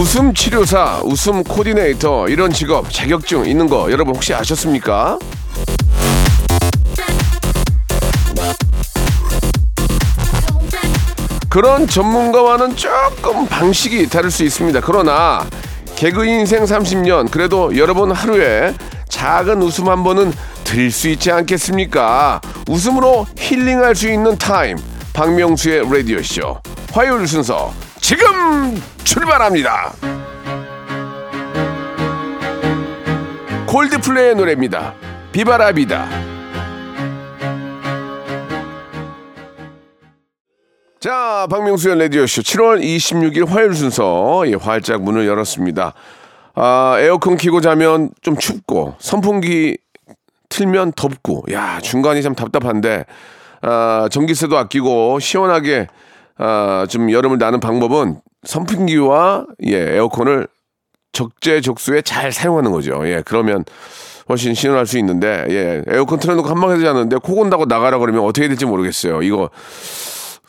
웃음 치료사, 웃음 코디네이터 이런 직업 자격증 있는 거 여러분 혹시 아셨습니까? 그런 전문가와는 조금 방식이 다를 수 있습니다. 그러나 개그 인생 30년 그래도 여러분 하루에 작은 웃음 한 번은 들 수 있지 않겠습니까? 웃음으로 힐링할 수 있는 타임 박명수의 라디오 쇼 화요일 순서 지금 출발합니다. 콜드플레이의 노래입니다. 비바라비다. 자, 박명수의 라디오쇼 7월 26일 화요일 순서 예, 활짝 문을 열었습니다. 아, 에어컨 키고 자면 좀 춥고 선풍기 틀면 덥고 야 중간이 참 답답한데 아, 전기세도 아끼고 시원하게 아, 좀 여름을 나는 방법은 선풍기와 예, 에어컨을 적재적소에 잘 사용하는 거죠. 예, 그러면 훨씬 시원할 수 있는데 예, 에어컨 틀어놓고 한방 해도 자는데 코 건다고 나가라 그러면 어떻게 될지 모르겠어요. 이거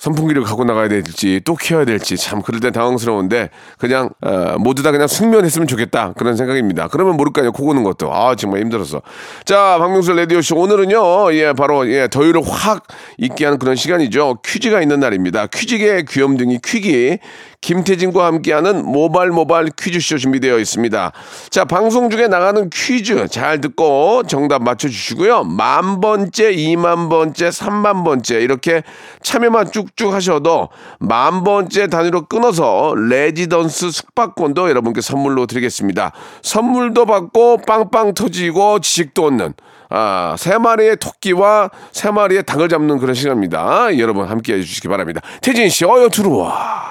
선풍기를 갖고 나가야 될지 또 키워야 될지 참 그럴 땐 당황스러운데 그냥 어, 모두 다 그냥 숙면했으면 좋겠다 그런 생각입니다. 그러면 모를까요 코 고는 것도 아 정말 힘들었어. 자 박명수 라디오 쇼 오늘은요 예 바로 예 더위를 확 잊게 하는 그런 시간이죠. 퀴즈가 있는 날입니다. 퀴즈계 귀염둥이 퀴기 김태진과 함께하는 모발 모발 퀴즈쇼 준비되어 있습니다. 자, 방송 중에 나가는 퀴즈 잘 듣고 정답 맞춰주시고요. 만 번째, 이만 번째, 삼만 번째 이렇게 참여만 쭉쭉 하셔도 만 번째 단위로 끊어서 레지던스 숙박권도 여러분께 선물로 드리겠습니다. 선물도 받고 빵빵 터지고 지식도 얻는 아, 세 마리의 토끼와 세 마리의 닭을 잡는 그런 시간입니다. 여러분 함께 해주시기 바랍니다. 태진 씨, 어여 들어와.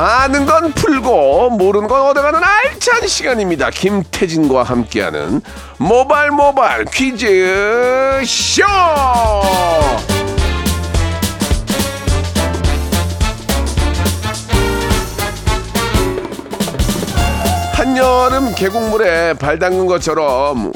아는 건 풀고 모르는 건 얻어가는 알찬 시간입니다. 김태진과 함께하는 모발 모발 퀴즈 쇼. 한여름 계곡물에 발 담근 것처럼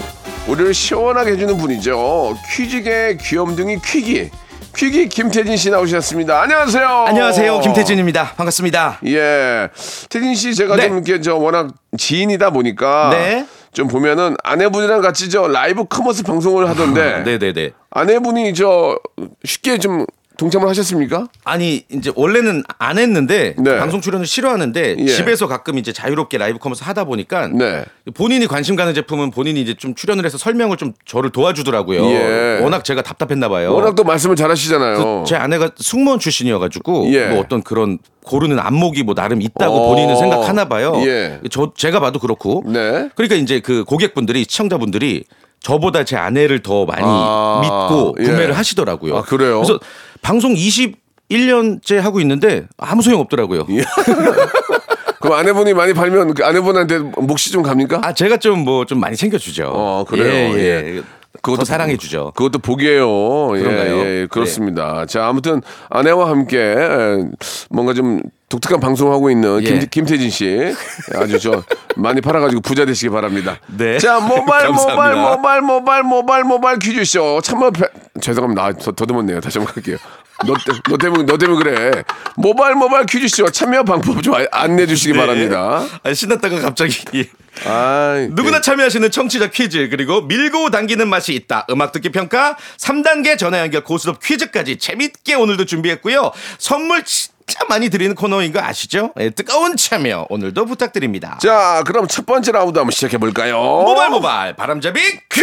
우리를 시원하게 해주는 분이죠. 퀴즈계 귀염둥이 퀴기. 퀴기 김태진 씨 나오셨습니다. 안녕하세요. 안녕하세요. 김태진입니다. 반갑습니다. 예. 태진 씨 제가 네. 좀 이렇게 저 워낙 지인이다 보니까 네. 좀 보면은 아내분이랑 같이 저 라이브 커머스 방송을 하던데 네네네. 아내분이 저 쉽게 좀 동참을 하셨습니까? 아니 이제 원래는 안 했는데 네. 방송 출연을 싫어하는데 예. 집에서 가끔 이제 자유롭게 라이브 커머스 하다 보니까 네. 본인이 관심 가는 제품은 본인이 이제 좀 출연을 해서 설명을 좀 저를 도와주더라고요. 예. 워낙 제가 답답했나 봐요. 워낙 또 말씀을 잘하시잖아요. 제 아내가 승무원 출신이어가지고 예. 뭐 어떤 그런 고르는 안목이 뭐 나름 있다고 어. 본인은 생각하나 봐요. 예. 저 제가 봐도 그렇고. 네. 그러니까 이제 그 고객분들이 시청자분들이 저보다 제 아내를 더 많이 아, 믿고 예. 구매를 하시더라고요. 아, 그래요? 그래서 방송 21년째 하고 있는데 아무 소용 없더라고요. 예. 그럼 아내분이 많이 팔면 그 아내분한테 몫이 좀 갑니까? 아 제가 좀 뭐좀 많이 챙겨주죠. 어, 그래요? 예, 예. 예. 그것도 사랑해 주죠. 그것도 복이에요. 그런가요? 예, 예, 그렇습니다. 자, 아무튼 아내와 함께 에, 뭔가 좀 독특한 방송하고 있는 예. 김, 김태진 씨 아주 저 많이 팔아가지고 부자 되시기 바랍니다. 네. 자, 모바일 감사합니다. 모바일 모바일 모바일 모바일 퀴즈쇼 참여 배... 죄송합니다. 아, 더, 더듬었네요. 다시 한번 갈게요. 너, 때, 너 때문에 너 때문에 그래. 모바일 모바일 퀴즈쇼 참여 방법 좀 아- 안내해 주시기 바랍니다. 아, 신났다가 갑자기. 예. 아, 누구나 참여하시는 청취자 퀴즈 그리고 밀고 당기는 맛이 있다 음악 듣기 평가 3단계 전화 연결 고스톱 퀴즈까지 재밌게 오늘도 준비했고요 선물 진짜 많이 드리는 코너인 거 아시죠? 예, 뜨거운 참여 오늘도 부탁드립니다 자, 그럼 첫 번째 라운드 한번 시작해 볼까요? 모발 모발 바람잡이 퀴즈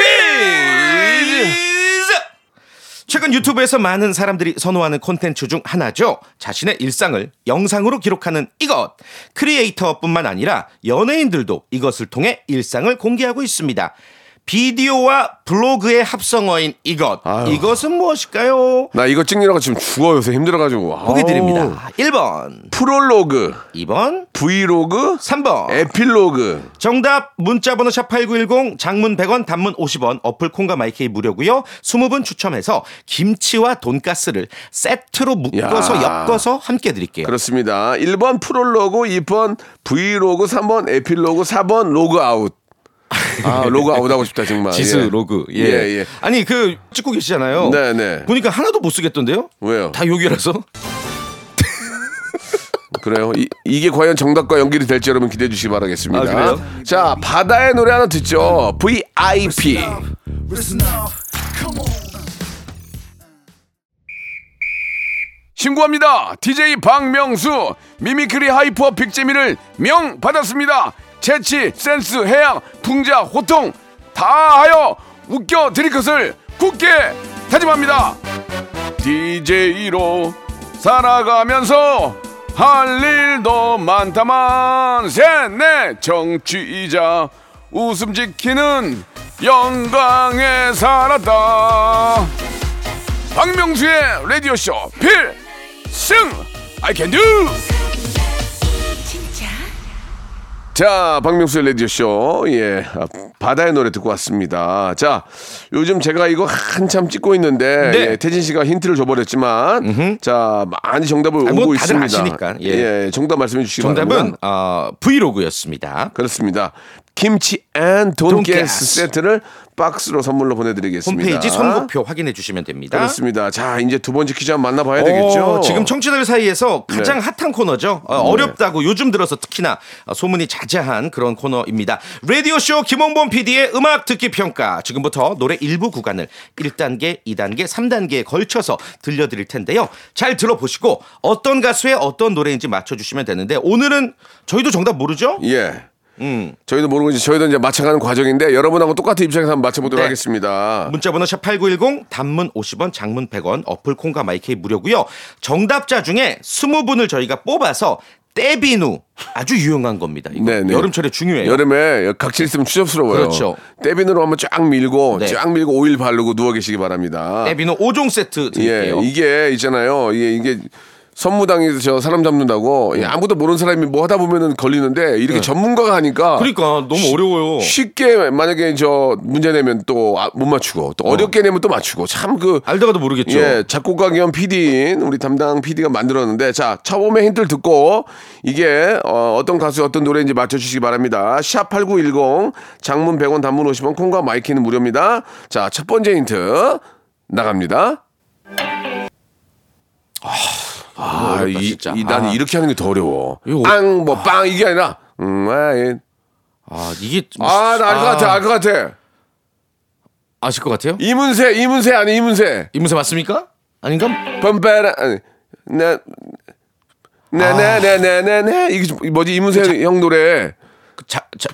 최근 유튜브에서 많은 사람들이 선호하는 콘텐츠 중 하나죠. 자신의 일상을 영상으로 기록하는 이것. 크리에이터뿐만 아니라 연예인들도 이것을 통해 일상을 공개하고 있습니다. 비디오와 블로그의 합성어인 이것. 아유. 이것은 무엇일까요? 나 이거 찍느라고 지금 죽어 요새 힘들어가지고. 보기. 드립니다. 1번, 프롤로그, 2번, 브이로그, 3번. 에필로그. 정답 문자번호 샵8910 장문 100원 단문 50원 어플 콩과 마이케이 무료고요 20분 추첨해서 김치와 돈가스를 세트로 묶어서 야. 엮어서 함께 드릴게요 그렇습니다. 1번 프롤로그, 2번 브이로그, 3번 에필로그, 4번 로그아웃. 아, 로그아웃 하고 싶다, 정말. 지스 예. 로그 예. 예, 예. 아니 그 찍고 계시잖아요 네네. 보니까 하나도 못 쓰겠던데요 왜요? 다 여기라서 그래요. 이, 이게 과연 정답과 연결이 될지 여러분 기대해 주시기 바라겠습니다. 아, 그래요? 자, 바다의 노래 하나 듣죠. VIP. 신고합니다. DJ 박명수 미미크리 hyper 빅재미를 명 받았습니다. 재치, 센스, 해양, 풍자, 호통 다 하여 웃겨 드릴 것을 굳게 다짐합니다. DJ로 살아가면서 할 일도 많다만 셋넷 정취이자 웃음 지키는 영광에 살았다. 박명수의 라디오쇼 필승! I can do 자, 박명수의 라디오쇼. 예. 아, 바다의 노래 듣고 왔습니다. 자, 요즘 제가 이거 한참 찍고 있는데, 네. 예, 태진 씨가 힌트를 줘버렸지만, 자, 많이 정답을 아, 오고 뭐 다들 있습니다. 아시니까, 예. 정답 말씀해 주시기 정답은 바랍니다. 어, 브이로그였습니다 그렇습니다. 김치 and 돈가스. 세트를 박스로 선물로 보내드리겠습니다. 홈페이지 선곡표 확인해 주시면 됩니다 그렇습니다. 자, 이제 두 번째 퀴즈 한번 만나봐야 되겠죠? 어, 지금 청취자들 사이에서 가장 네. 핫한 코너죠. 어렵다고 요즘 들어서 특히나 어, 소문이 자자한 그런 코너입니다. 라디오 쇼 김홍범 PD의 음악 듣기 평가. 지금부터 노래 일부 구간을 1단계, 2단계, 3단계에 걸쳐서 들려드릴 텐데요. 잘 들어보시고 어떤 가수의 어떤 노래인지 맞춰주시면 되는데 오늘은 저희도 정답 모르죠? 예. 음. 저희도 모르고 이제 저희도 이제 맞춰가는 과정인데 여러분하고 똑같은 입장에서 한번 맞춰보도록 네. 하겠습니다. 문자번호 샵 8910 단문 50원 장문 100원 어플 콩과 마이케이 무료고요. 정답자 중에 20분을 저희가 뽑아서 떼비누 아주 유용한 겁니다. 네네. 여름철에 중요해요. 여름에 각질 있으면 추접스러워요. 그렇죠. 떼비누로 한번 쫙 밀고 네. 쫙 밀고 오일 바르고 누워 계시기 바랍니다. 떼비누 5종 세트 예, 드릴게요. 이게 있잖아요. 이게 이게 선무당에서 저 사람 잡는다고 예, 아무도 모르는 사람이 뭐 하다 보면은 걸리는데 이렇게 전문가가 하니까 네. 그러니까 너무 어려워요. 쉽게 만약에 저 문제 내면 또 못 맞추고 또 어렵게 내면 또 맞추고 참 그 알다가도 모르겠죠. 예, 작곡가 겸 PD인 우리 담당 PD가 만들었는데 자, 처음에 힌트를 듣고 이게 어, 어떤 가수 어떤 노래인지 맞춰 주시기 바랍니다. 샵 8910 장문 100원 단문 50원 콩과 마이케이는 무료입니다. 자, 첫 번째 힌트 나갑니다. 아, 어렵다, 이, 진짜. 이, 나는 아. 이렇게 하는 게 더 어려워. 이거 빵, 뭐, 빵, 이게 아니라, 음, 아, 예. 아 이게 좀- 아, 나 알 것 같아, 알 것 같아. 아실 것 같아요? 이문세, 이문세 아니, 이문세. 이문세 맞습니까? 아닌가? 뻔빠라 아니 나 나 나 나 나 나 나 이게 좀 뭐지 이문세 형 노래 그 자, 자,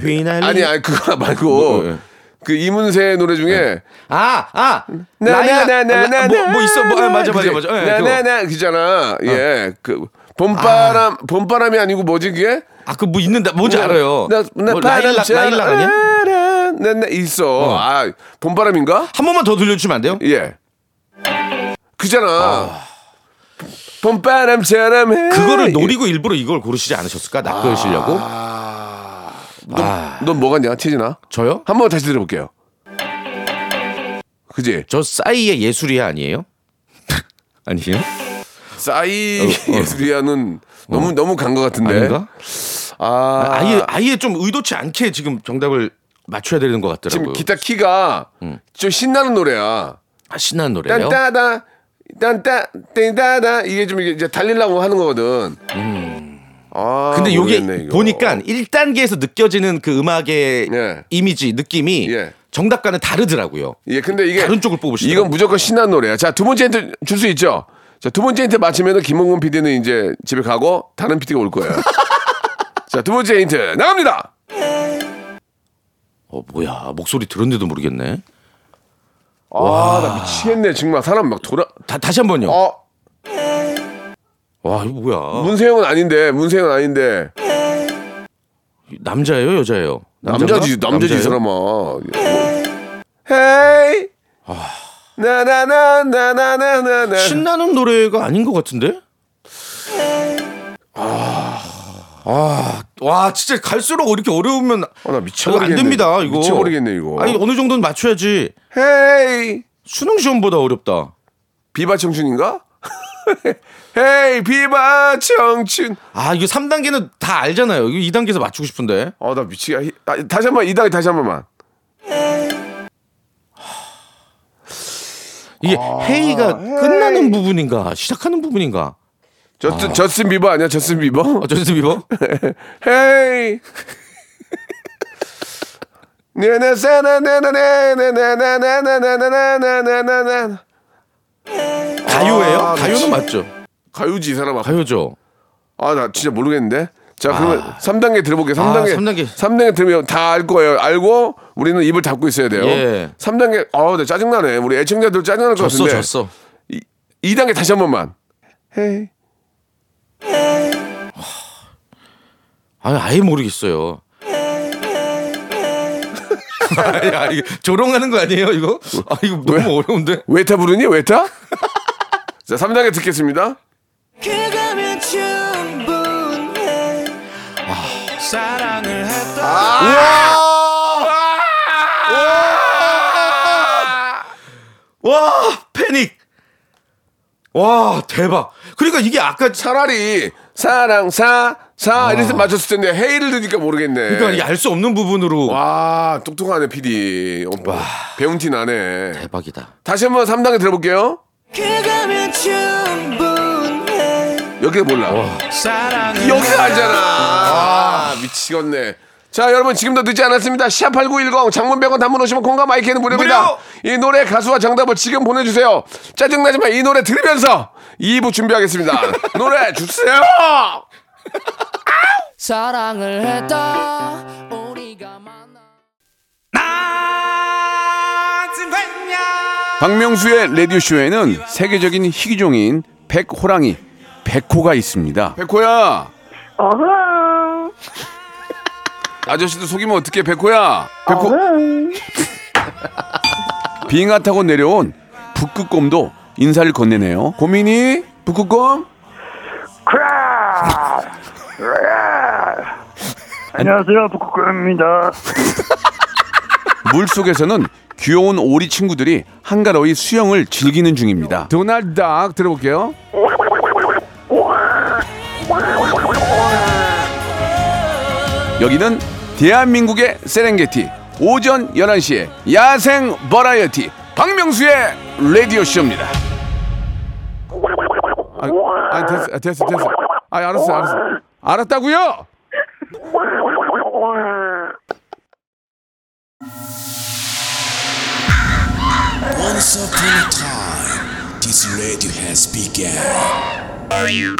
휘날리. 아니 아니 그거 말고 뭐, 예. 그 이문세 노래 중에 아, 아. 라일락. 나나나나나 뭐, 뭐 있어? 뭐, 아, 맞아, 맞아, 맞아. 예, 그거. 어. 나나나 그잖아 예 그 봄바람 봄바람이 아니고 뭐지 그게 아, 그 뭐 있는데 뭔지 알아요. 나, 나 뭐 라일락, 라일락 아니야? 나나 있어 어. 아 봄바람인가 한 번만 더 들려주시면 안 돼요? 예 그잖아 봄바람처럼 해. 그거를 노리고 일부러 이걸 고르시지 않으셨을까? 낚으시려고? 아, 넌, 넌 뭐가 냐 태진아? 저요? 한 번 다시 들어볼게요. 그지? 저 싸이의 예술이야 아니에요? 아니에요? 싸이 어, 어. 예술이야는 너무 너무 간 것 같은데. 아닌가? 아, 아예 아예 좀 의도치 않게 지금 정답을 맞춰야 되는 것 같더라고요. 지금 기타 키가 좀 신나는 노래야. 아, 신나는 노래예요. 딴따다 딴따 땡따다 이게 좀 이제 달리려고 하는 거거든. 아, 근데 요게 모르겠네. 보니까 1단계에서 느껴지는 그 음악의 예. 이미지, 느낌이 예. 정답과는 다르더라고요. 예, 근데 이게 다른 쪽을 뽑으시더라고요. 이건 무조건 신나는 노래야. 자, 두 번째 힌트 줄 수 있죠. 자, 두 번째 힌트 맞히면은 김홍근 PD는 이제 집에 가고 다른 PD가 올 거예요. 자, 두 번째 힌트 나갑니다. 어, 뭐야. 목소리 들었는데도 모르겠네. 아, 나 미치겠네. 정말 사람 막 돌아. 다, 다시 한 번요. 어, 와 이거 뭐야? 문세영은 아닌데 문세영은 아닌데 남자예요 여자예요? 남자지 남자지 이 사람아. 헤이 아. 나나나나나나나 신나는 노래가 아닌 것 같은데? 아. 아, 와, 진짜 갈수록 이렇게 어려우면 아, 나 미쳐버리겠네. 안 됩니다. 이거 미쳐버리겠네 이거. 아니 어느 정도는 맞춰야지. 헤이 수능 시험보다 어렵다. 비바 청춘인가? 헤이 비바 청춘. 아, 이거 3단계는 다 알잖아요. 이거 2단계에서 맞추고 싶은데. 아 나 미치겠. 아, 다시 한번 이 단계 다시 한 번만. 이게 아, 회의가 끝나는 부분인가 시작하는 부분인가? 저스 저스틴 비버 아니야 저스틴 비버? 어, 저스틴 비버? 헤이. 네네사나네네네네네네네네네네네네 가요예요? 아, 가요는 맞죠? 가요지 이 사람아. 가요죠. 아 나 진짜 모르겠는데. 자 그러면 3단계 들어볼게요. 3단계. 아, 3단계. 3단계 들으면 다 알 거예요. 알고 우리는 입을 닫고 있어야 돼요. 예. 3단계 아우 나 짜증나네. 우리 애청자들 짜증날 것 졌어, 같은데. 졌어. 이, 2단계 다시 한 번만. 헤이. 아, 아예 모르겠어요. 야, 이거 조롱하는 거 아니에요, 이거? 아, 이거 너무 어려운데? 웨타 부르니 웨타? 자 3단계 듣겠습니다. 그거면 충분해 사랑을 했다 와, 패닉! 와, 대박. 그러니까 이게 아까 차, 차라리 사랑 사사 이래서 맞췄을 텐데 헤이를 들으니까 모르겠네. 아. 그러니까 알수 없는 부분으로. 와 똑똑하네 PD. 오빠 배운 티 나네. 대박이다. 다시 한번 3단계 들어볼게요. 그거면 충분해 여기 몰라. 여기가 알잖아. 아, 미치겠네. 자, 여러분 지금도 늦지 않았습니다. 샵8910 장문 100원 단문 오시면 공감 마이크는 무료입니다. 이 노래 가수와 정답을 지금 보내 주세요. 짜증나지만 이 노래 들으면서 2부 준비하겠습니다. 노래 주세요. 사랑을 했다 우리가 만나 박명수의 라디오 쇼에는 세계적인 희귀종인 백호랑이 백호가 있습니다. 백호야. 아저씨도 속이면 어떡해, 백호야. 백호. 빙하 타고 내려온 북극곰도 인사를 건네네요. 고민이 북극곰? 안녕하세요, 북극곰입니다. 물 속에서는 귀여운 오리 친구들이 한가로이 수영을 즐기는 중입니다. 도날드 닭 들어볼게요. 여기는 대한민국의 세렝게티 오전 11시에 야생 버라이어티 박명수의 라디오쇼입니다. 아, 아 됐어, 아, 됐어, 됐어. 아, 알았어, 알았어. 알았다고요? Radio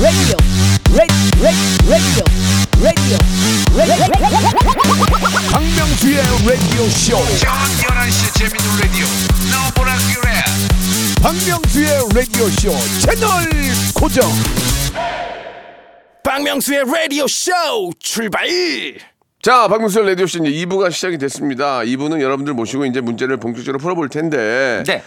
radio radio radio 박명수의 라디오 쇼. 박명수의 라디오 쇼 채널 고정. 박명수의 라디오 쇼 출발 자, 박명수의 라디오 쇼 이제 2부가 시작이 됐습니다. 2부는 여러분들 모시고 이제 문제를 본격적으로 풀어볼 텐데. 네.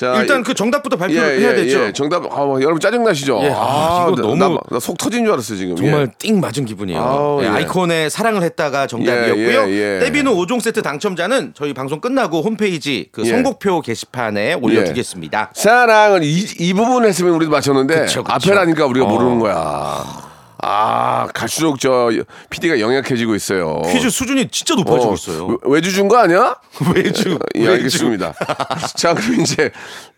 자, 일단 이- 그 정답부터 예, 발표를 예, 해야 되죠. 예. 정답, 아, 여러분 짜증 나시죠? 예, 아, 이거 나- 너무- 나속 터진 줄 알았어요, 지금. 정말 예. 띵 맞은 기분이에요. 아우, 네, 예. 아이콘의 사랑을 했다가 정답이었고요. 예, 예, 예. 떼비누 5종 세트 당첨자는 저희 방송 끝나고 홈페이지 그 예. 선곡표 게시판에 올려두겠습니다. 사랑을 이, 이 부분 했으면 우리도 맞췄는데 그쵸, 그쵸. 앞에라니까 우리가 어. 모르는 거야. 아, 갈수록 저 PD가 영약해지고 있어요. 퀴즈 수준이 진짜 높아지고 어, 있어요. 외- 외주 준 거 아니야? 외주. 예, 알겠습니다. 자, 그럼 이제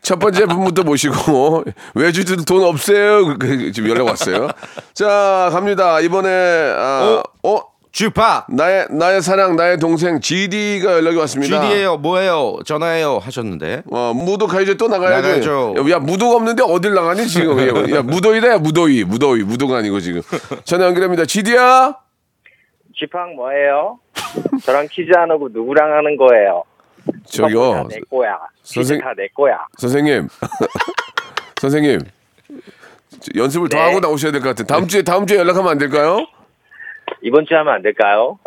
첫 번째 분부터 모시고 외주들 돈 없어요. 그- 지금 연락 왔어요. 자, 갑니다. 이번에 아, 어, 주파. 나의 나의 사랑 나의 동생 GD가 연락이 왔습니다. GD예요. 뭐예요? 전화해요. 하셨는데. 어, 무도 가야지 또 나가야지. 나가야죠. 야, 무도가 없는데 어딜 나가니 지금? 야, 야, 무도이다, 야, 무도이, 무도이, 무도가 아니고 지금. 전화 연결합니다. GD야? 지팡 뭐예요? 저랑 퀴즈 안 하고 누구랑 하는 거예요? 저기요, 다내 거야. 선생- 다내 거야. 선생님. 선생님. 저 연습을 더 네. 하고 나오셔야 될 것 같아요. 다음 주에, 다음 주에 연락하면 안 될까요? 이번 주에 하면 안 될까요?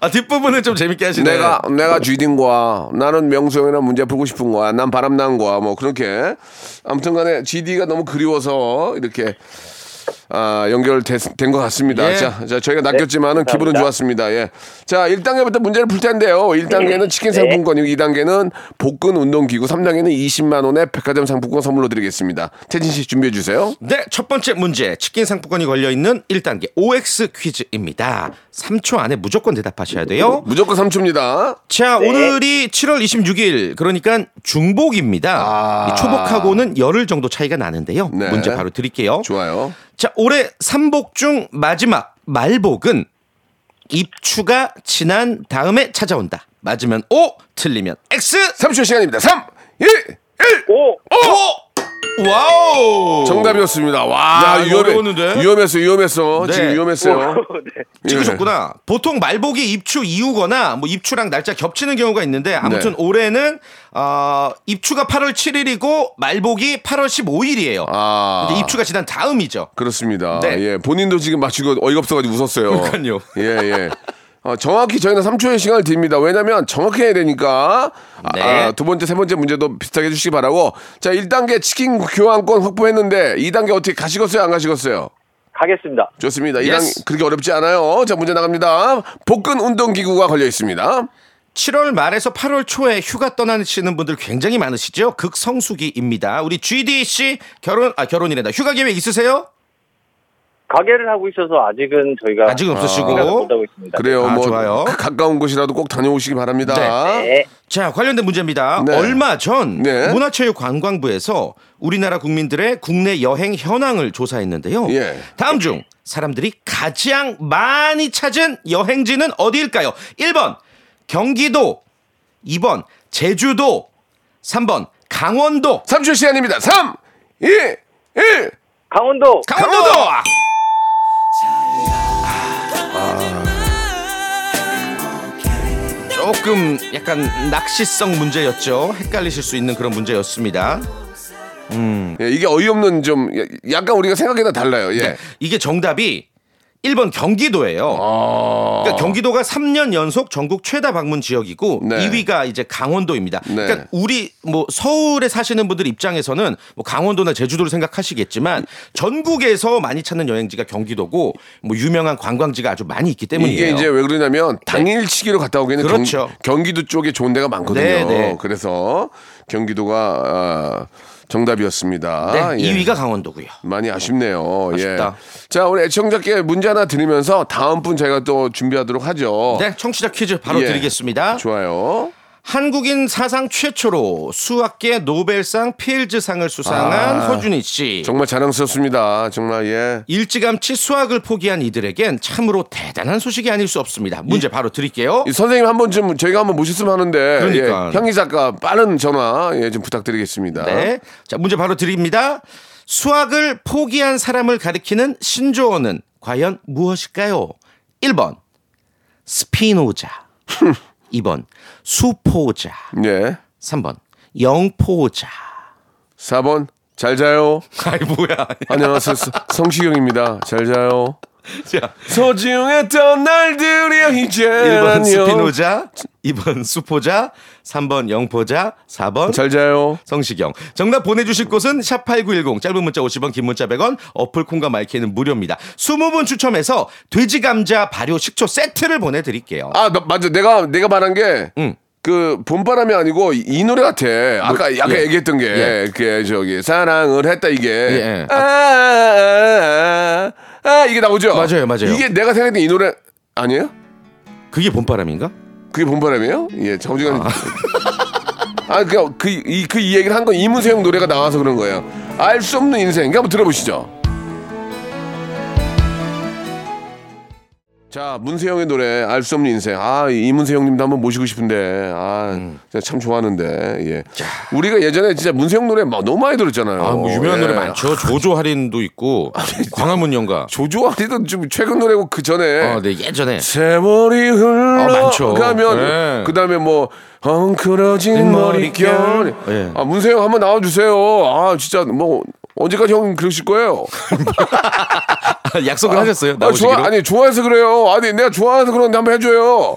아, 뒷부분은 좀 재밌게 하시네. 내가, 내가 쥐딘 거야. 나는 명수 형이랑 문제 풀고 싶은 거야. 난 바람 난 거야. 뭐, 그렇게. 아무튼 간에 GD가 너무 그리워서 이렇게, 아, 연결된 것 같습니다. 예. 자, 자, 저희가 낚였지만은 네, 기분은. 좋았습니다. 예. 자, 1단계부터 문제를 풀 텐데요. 1단계는 치킨 네. 상품권이고 2단계는 복근 운동기구, 3단계는 20만 원의 백화점 상품권 선물로 드리겠습니다. 태진 씨 준비해 주세요. 네, 첫 번째 문제. 치킨 상품권이 걸려 있는 1단계 OX 퀴즈입니다. 3초 안에 무조건 대답하셔야 돼요. 무조건 3초입니다. 자, 오늘이 7월 26일. 그러니까 중복입니다. 이 초복하고는 열흘 정도 차이가 나는데요. 아. 네. 문제 바로 드릴게요. 좋아요. 자, 올해 삼복 중 마지막 말복은 입추가 지난 다음에 찾아온다. 맞으면 O, 틀리면 X. 3초 시간입니다. 3, 2, 1. 오! O! Wow! 정답이었습니다. 와, 야, 이거 위험해, 어려웠는데? 위험했어, 위험했어. 네. 지금 위험했어요. 네. 찍으셨구나. 보통 말복이 입추 이후거나 뭐 입추랑 날짜 겹치는 경우가 있는데 아무튼 네. 올해는 어, 입추가 8월 7일이고 말복이 8월 15일이에요. 아, 근데 입추가 지난 다음이죠. 그렇습니다. 네. 예, 본인도 지금 맞추고 어이가 없어가지고 웃었어요. 그러니까요. 예, 예. 어, 정확히 저희는 3초의 시간을 드립니다. 왜냐면 정확히 해야 되니까. 아, 네. 아, 두 번째, 세 번째 문제도 비슷하게 해주시기 바라고. 자, 1단계 치킨 교환권 확보했는데 2단계 어떻게 가시겠어요? 안 가시겠어요? 가겠습니다. 좋습니다. Yes. 2단계 그렇게 어렵지 않아요. 자, 문제 나갑니다. 복근 운동기구가 걸려 있습니다. 7월 말에서 8월 초에 휴가 떠나시는 분들 굉장히 많으시죠? 극성수기입니다. 우리 GD 씨 결혼 아 결혼이란다. 휴가 계획 있으세요? 가게를 하고 있어서 아직은 저희가 아직은 없으시고. 생각을 못 하고 있습니다. 그래요. 아, 뭐 좋아요. 가- 가까운 곳이라도 꼭 다녀오시기 바랍니다. 네. 자, 관련된 문제입니다. 네. 얼마 전 네. 문화체육관광부에서 우리나라 국민들의 국내 여행 현황을 조사했는데요. 예. 다음 중 사람들이 가장 많이 찾은 여행지는 어디일까요? 1번 경기도, 2번 제주도, 3번 강원도. 3초 시간입니다. 3, 2, 1. 강원도! 강원도. 조금 약간 낚시성 문제였죠. 헷갈리실 수 있는 그런 문제였습니다. 예, 이게 어이없는 좀 야- 약간 우리가 생각이나 달라요. 예. 이게 정답이 1번 경기도예요. 아. 그러니까 경기도가 3년 연속 전국 최다 방문 지역이고 네. 2위가 이제 강원도입니다. 네. 그러니까 우리 뭐 서울에 사시는 분들 입장에서는 뭐 강원도나 제주도를 생각하시겠지만 전국에서 많이 찾는 여행지가 경기도고 뭐 유명한 관광지가 아주 많이 있기 때문이에요. 이게 이제 왜 그러냐면 당일치기로 갔다 오기에는 그렇죠. 경, 기도 쪽에 좋은 데가 많거든요. 네, 네. 그래서 경기도가 아, 정답이었습니다. 네, 예. 2위가 강원도고요. 많이 아쉽네요. 아쉽다. 예. 자, 우리 애청자께 문제 하나 드리면서 다음 분 저희가 또 준비하도록 하죠. 네, 청취자 퀴즈 바로 예. 드리겠습니다. 좋아요. 한국인 사상 최초로 수학계 노벨상 필즈상을 수상한 아, 허준희 씨. 정말 자랑스럽습니다. 정말 예. 일찌감치 수학을 포기한 이들에겐 참으로 대단한 소식이 아닐 수 없습니다. 문제 바로 드릴게요. 이 선생님 한 번쯤 저희가 한번 모셨으면 하는데 그러니까. 예, 형희 작가 빠른 전화 예, 좀 부탁드리겠습니다. 네. 자, 문제 바로 드립니다. 수학을 포기한 사람을 가리키는 신조어는 과연 무엇일까요? 1번 스피노자 2번 수포자 예. 3번 영포자 4번 잘 자요. 아이 뭐야 안녕하세요. 서- 성시경입니다. 잘 자요. 자, 소중했던 날들이야 이제 1번 안녕. 스피노자 2번 수포자 3번 영포자 4번 잘 자요. 성시경. 정답 보내주실 곳은 샵8910 짧은 문자 50원 긴 문자 100원 어플 콩과 마이크는 무료입니다. 20분 추첨해서 돼지 감자 발효 식초 세트를 보내드릴게요. 아, 나, 맞아. 내가 내가 말한 게 응. 그 봄바람이 아니고 이, 이 노래 같아. 아까 아까 예. 얘기했던 게 예. 그 저기 사랑을 했다 이게 예. 아, 아, 아, 아, 이게 나오죠. 맞아요, 맞아요. 이게 내가 생각했던 이 노래 아니에요? 그게 봄바람인가? 그게 봄바람이에요? 예, 정지가 아, 그, 그, 이, 그이 얘기를 한 건 이문세 형 노래가 나와서 그런 거예요. 알 수 없는 인생. 이거 한번 들어보시죠. 자, 문세형의 노래, 알 수 없는 인생. 아, 이문세 형님도 한번 모시고 싶은데. 아, 음. 참 좋아하는데. 예. 우리가 예전에 진짜 문세형 노래 막 너무 많이 들었잖아요. 아, 뭐 유명한 예. 노래 많죠. 조조 할인도 있고 광화문 연가. 조조아리도 좀 최근 노래고 그 전에. 어, 네 예전에 세월이 어, 많죠. 흘러가면 예. 그다음에 뭐 헝클어진 머릿결 머릿결. 예. 아 문세영 한번 나와 주세요 아 진짜 뭐 언제까지 형 그러실 거예요 약속을 하셨어요. 아, 나오시기로. 좋아, 아니 좋아해서 그래요 아니 내가 좋아해서 그러는데 한번 해줘요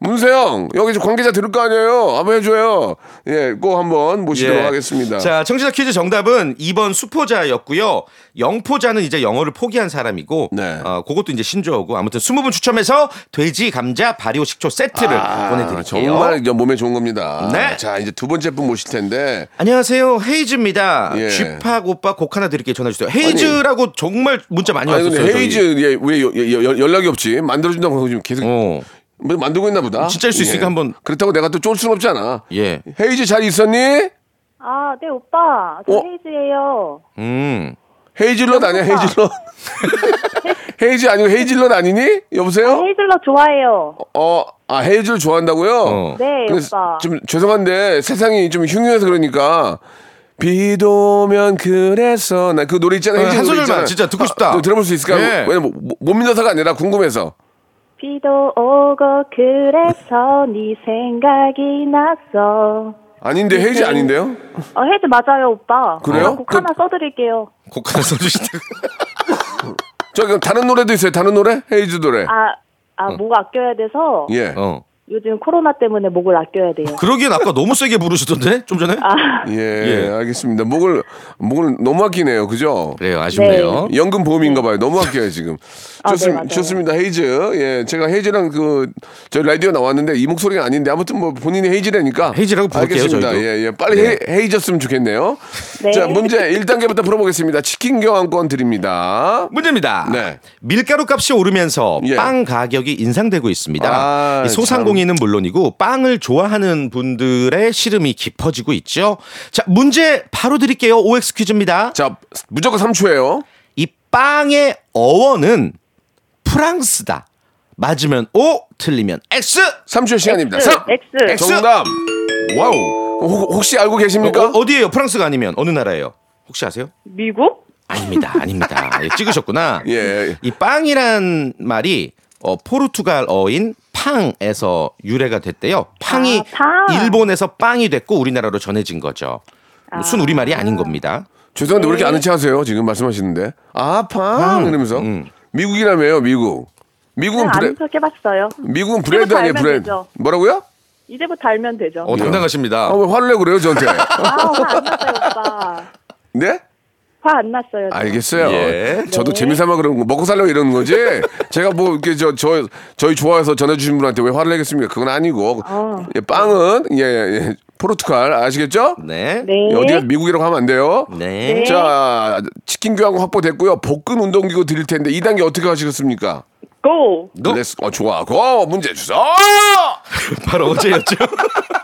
문세영 여기 좀 관계자 들을 거 아니에요 한번 해줘요 예 꼭 한번 모시도록 예. 하겠습니다 자, 청취자 퀴즈 정답은 2번 수포자였고요. 영포자는 이제 영어를 포기한 사람이고, 네. 어, 그것도 이제 신조어고, 아무튼 20분 추첨해서 돼지, 감자, 발효, 식초 세트를 아, 보내드릴게요. 정말 몸에 좋은 겁니다 네. 자 이제 두 번째 분 모실 텐데 안녕하세요, 헤이즈입니다. 예. 지팍 오빠 곡 하나 드릴게요. 전화 주세요. 헤이즈라고 정말 문자 많이 아니 왔었어요. 헤이즈 예, 왜 여- 여- 여- 연락이 없지 만들어준다고 지금 계속 어, 뭐 만들고 있나 보다. 진짜일 수 있으니까 한번- 그렇다고 내가 또 쫄 수는 없잖아. 예. 헤이즈 잘 있었니? 아, 네, 오빠. 저 어? 헤이즈예요. 음. 헤이즐넛 아니야. 헤이즐넛? 헤이즈 아니고 헤이즐넛 아니니? 여보세요? 헤이즐넛 좋아해요. 어, 아 헤이즐 좋아한다고요? 어. 네, 오빠. 좀 죄송한데 세상이 좀 흉흉해서 그러니까 비도 오면 그래서 나 그 노래 있잖아. 어, 헤이즐 한 소절만. 진짜 듣고 싶다. 아, 또 들어볼 수 있을까? 예. 왜냐면 못, 못 믿어서가 아니라 궁금해서. 비도 오고 그래서 네 생각이 났어. 아닌데 헤이즈 아닌데요? 어, 헤이즈 맞아요, 오빠. 그래요? 제가 곡 그- 하나 써드릴게요. 곡 하나 써주시다. 저 그럼 다른 노래도 있어요. 다른 노래? 헤이즈 노래. 아, 아, 목 아껴야 돼서 예. 어. 요즘 코로나 때문에 목을 아껴야 돼요. 그러기엔 아까 너무 세게 부르시던데? 좀 전에? 아, 예, 예. 알겠습니다. 목을 목을 너무 아끼네요, 그죠? 그래요, 아쉽네요. 연금 보험인가 봐요. 너무 아껴요 지금. 아, 좋습, 네, 맞아요. 좋습니다. 헤이즈. 예, 제가 헤이즈랑 그 저희 라디오 나왔는데 이 목소리가 아닌데 아무튼 뭐 본인이 헤이즈라니까. 헤이즈라고 부를게요, 알겠습니다. 저희도. 예, 예. 빨리 네. 헤이, 헤이졌으면 좋겠네요. 네. 자, 문제 1단계부터 풀어보겠습니다. 치킨 교환권 드립니다. 문제입니다. 네. 밀가루 값이 오르면서 예. 빵 가격이 인상되고 있습니다. 아, 이 소상공 인은 물론이고 빵을 좋아하는 분들의 시름이 깊어지고 있죠. 자, 문제 바로 드릴게요. OX 퀴즈입니다. 자, 무조건 3초예요. 이 빵의 어원은 프랑스다. 맞으면 O, 틀리면 X. 3초 시간입니다. X, 3. X. X. 정답. Wow. 혹- 혹시 알고 계십니까? 어, 어디예요? 프랑스가 아니면 어느 나라예요? 혹시 아세요? 미국? 아닙니다. 아닙니다. 예, 찍으셨구나. 예. 이 빵이란 말이 어, 포르투갈어인 팡에서 유래가 됐대요. 팡이 아, 팡. 일본에서 빵이 됐고 우리나라로 전해진 거죠. 뭐 순우리말이 아닌 겁니다. 죄송한데 왜 이렇게 아는 체 하세요? 지금 말씀하시는데. 아, 팡! 이러면서. 음. 미국이라며요, 미국. 미국은 네, 브레, 안 생각해봤어요. 미국은 이제부터 아니에요, 브레드. 되죠. 뭐라고요? 이제부터 알면 되죠. 어, 당당하십니다. 아, 왜 화를 내고 그래요, 저한테? 아, 화안 났어요, 오빠. 네? 화 안 났어요. 저. 알겠어요. 예. 저도 네. 재미삼아 그런 거 먹고 살려고 이러는 거지. 제가 뭐 이렇게 저, 저 저희 좋아해서 전해 주신 분한테 왜 화를 내겠습니까? 그건 아니고. 어. 예, 빵은 예, 예, 포르투갈 아시겠죠? 네. 네. 어디가 미국이라고 하면 안 돼요. 네. 네. 자, 치킨 교환권 확보됐고요. 복근 운동기구 드릴 텐데 2단계 어떻게 하시겠습니까? Go! Go! Let's- 어, 좋아. Go! 문제 주세요. 바로 어제였죠.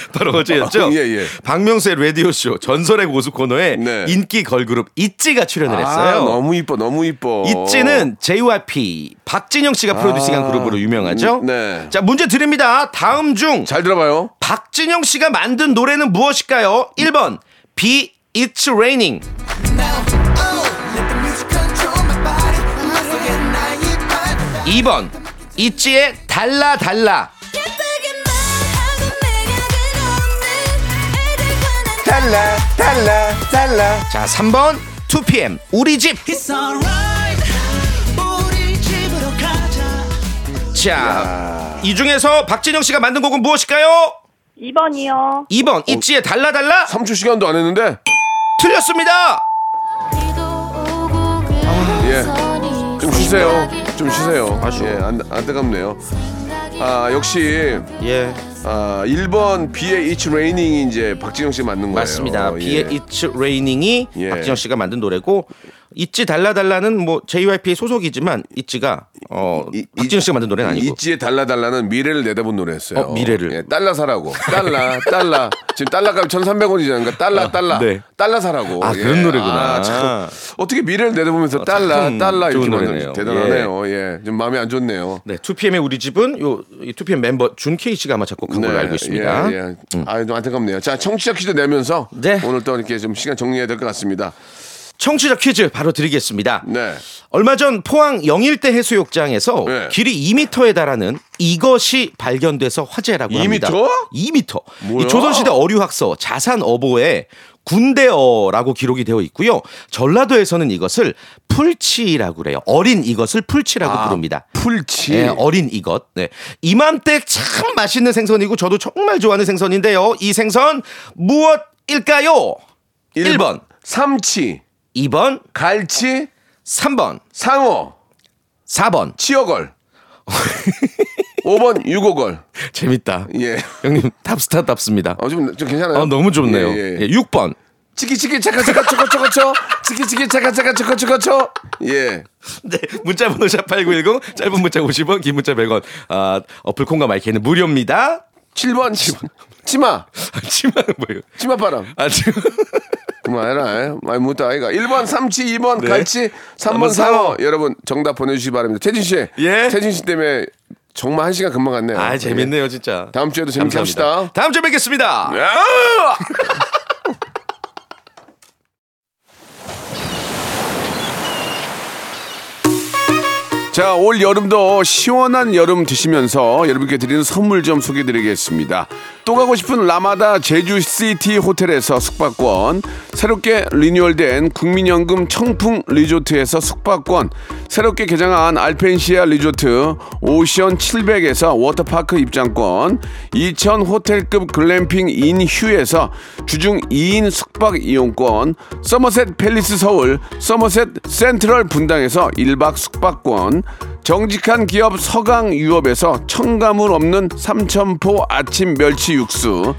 바로 어제였죠. 예, 예. 박명수의 라디오쇼 전설의 고수 코너에 네. 인기 걸그룹 ITZY가 출연을 아, 했어요. 너무 이뻐, 너무 이뻐. ITZY는 JYP 박진영 씨가 프로듀싱한 아, 그룹으로 유명하죠. 음, 네. 자 문제 드립니다. 다음 중 잘 들어봐요. 박진영 씨가 만든 노래는 무엇일까요? 1번 Be It's Raining 2번 있지의 달라 달라 달라, 달라, 달라. 자 3번 2PM 우리 집 자, 이 중에서 박진영 씨가 만든 곡은 무엇일까요? 2번이요. 2번 있지의 달라 달라 3초 시간도 안 했는데. 틀렸습니다. 예. 좀 쉬세요. 좀 쉬세요. 아쉬워. 예, 안, 안타깝네요. 아, 역시 예. 아, 1번 비의 It's Raining이 이제 박진영 씨 맞는 거예요. 맞습니다. 예. 비의 It's Raining이 예. 박진영 씨가 만든 노래고 있지 달라달라는 뭐 JYP의 소속이지만 있지가 어 박진영 씨가 만든 노래는 아니고 있지에 달라달라는 미래를 내다본 노래였어요. 어, 미래를. 예, 달러 사라고. 달러, 달러. 지금 달러값 1,300원이잖아요. 그러니까 달러, 달러. 네. 달러 사라고. 아, 그런 노래구나. 아, 참. 어떻게 미래를 내다보면서 달러, 참 달러 이렇게 만든 노래네요. 대단하네요. 예. 좀 마음이 안 좋네요. 네, 2PM의 우리 집은 요 2PM 멤버 준케이 씨가 아마 작곡한 걸로 알고 있습니다. 예, 예. 아, 좀 안타깝네요. 자, 청취자 퀴즈 내면서 네. 오늘 또 이렇게 좀 시간 정리해야 될 것 같습니다. 청취자 퀴즈 바로 드리겠습니다. 네. 얼마 전 포항 영일대 해수욕장에서 네. 길이 2m에 달하는 이것이 발견돼서 화제라고 2m? 합니다. 2m. 뭐야? 이 조선시대 어류학서 자산어보에 군대어라고 기록이 되어 있고요. 전라도에서는 이것을 풀치라고 그래요. 어린 이것을 풀치라고 아, 부릅니다. 풀치. 네, 어린 이것. 네. 이맘때 참 맛있는 생선이고 저도 정말 좋아하는 생선인데요. 이 생선 무엇일까요? 1번, 삼치, 2번, 갈치, 3번, 상어, 4번. 치어걸. 5번 유고걸. 재밌다. 예. 형님 탑스타 답습니다. 어, 좀, 좀 괜찮아요? 아, 너무 좋네요. 예, 예. 예, 6번. 치키 치키 차카 차카 초코 초코 초 치키 치키 차카 차카 초코 초코 초 예. 네, 문자 번호 샵8910 짧은 문자 50원, 긴 문자 100원. 아, 어플 콩과 마이크는 무료입니다. 7번 치, 치마 치마는 뭐예요? 치마바람 아, 지금 그만해라 많이 묻다 아이가 1번 삼치 2번 네. 갈치 3번 상어 여러분 정답 보내주시기 바랍니다 태진 씨 예. 태진 씨 때문에 정말 한 시간 금방 갔네요 아, 재밌네요, 진짜. 다음 주에도 재밌게 감사합니다. 합시다 다음 주에 뵙겠습니다. 야! 자, 올 여름도 시원한 여름 드시면서 여러분께 드리는 선물 좀 소개해 드리겠습니다. 또 가고 싶은 라마다 제주시티 호텔에서 숙박권, 새롭게 리뉴얼된 국민연금 청풍 리조트에서 숙박권, 새롭게 개장한 알펜시아 리조트 오션 700에서 워터파크 입장권, 2000 호텔급 글램핑 인휴에서 주중 2인 숙박 이용권, 서머셋 팰리스 서울, 서머셋 센트럴 분당에서 1박 숙박권, 정직한 기업 서강유업에서 첨가물 없는 삼천포 아침 멸치 육수,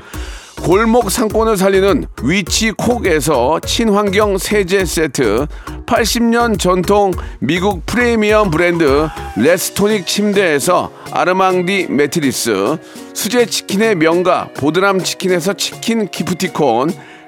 골목 상권을 살리는 위치콕에서 친환경 세제 세트, 80년 전통 미국 프리미엄 브랜드 레스토닉 침대에서 아르망디 매트리스, 수제 치킨의 명가 보드람 치킨에서 치킨 기프티콘,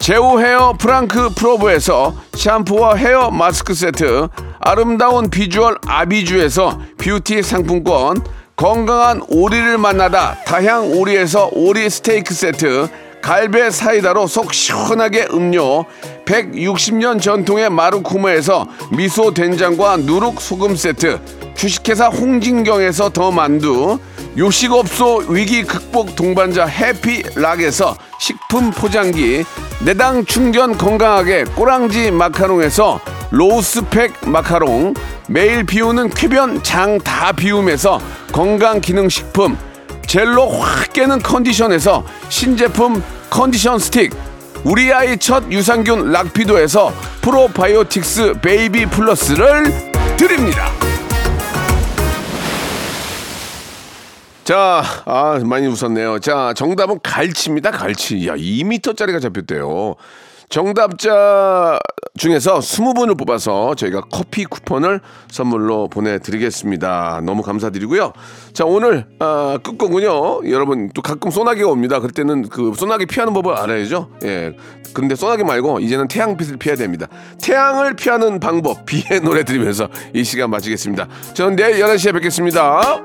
제오 헤어 프랑크 프로보에서 샴푸와 헤어 마스크 세트, 아름다운 비주얼 아비주에서 뷰티 상품권, 건강한 오리를 만나다 다향 오리에서 오리 스테이크 세트, 갈배 사이다로 속 시원하게 음료, 160년 전통의 마루코메에서 미소 된장과 누룩 소금 세트, 주식회사 홍진경에서 더 만두, 요식업소 위기 극복 동반자 해피락에서 식품 포장기, 내당 충전 건강하게 꼬랑지 마카롱에서 로스팩 마카롱, 매일 비우는 쾌변 장 다 비움에서 건강기능식품, 젤로 확 깨는 컨디션에서 신제품 컨디션 스틱, 우리 아이 첫 유산균 락피도에서 프로바이오틱스 베이비 플러스를 드립니다. 자, 아, 많이 웃었네요. 자, 정답은 갈치입니다. 갈치. 야, 2m짜리가 잡혔대요. 정답자 중에서 20분을 뽑아서 저희가 커피 쿠폰을 선물로 보내드리겠습니다. 너무 감사드리고요. 자, 오늘, 아, 끝곡은요. 여러분, 또 가끔 소나기가 옵니다. 그럴 때는 그 소나기 피하는 법을 알아야죠. 예. 근데 소나기 말고 이제는 태양빛을 피해야 됩니다. 태양을 피하는 방법, 비의 노래 들으면서 이 시간 마치겠습니다. 저는 내일 11시에 뵙겠습니다.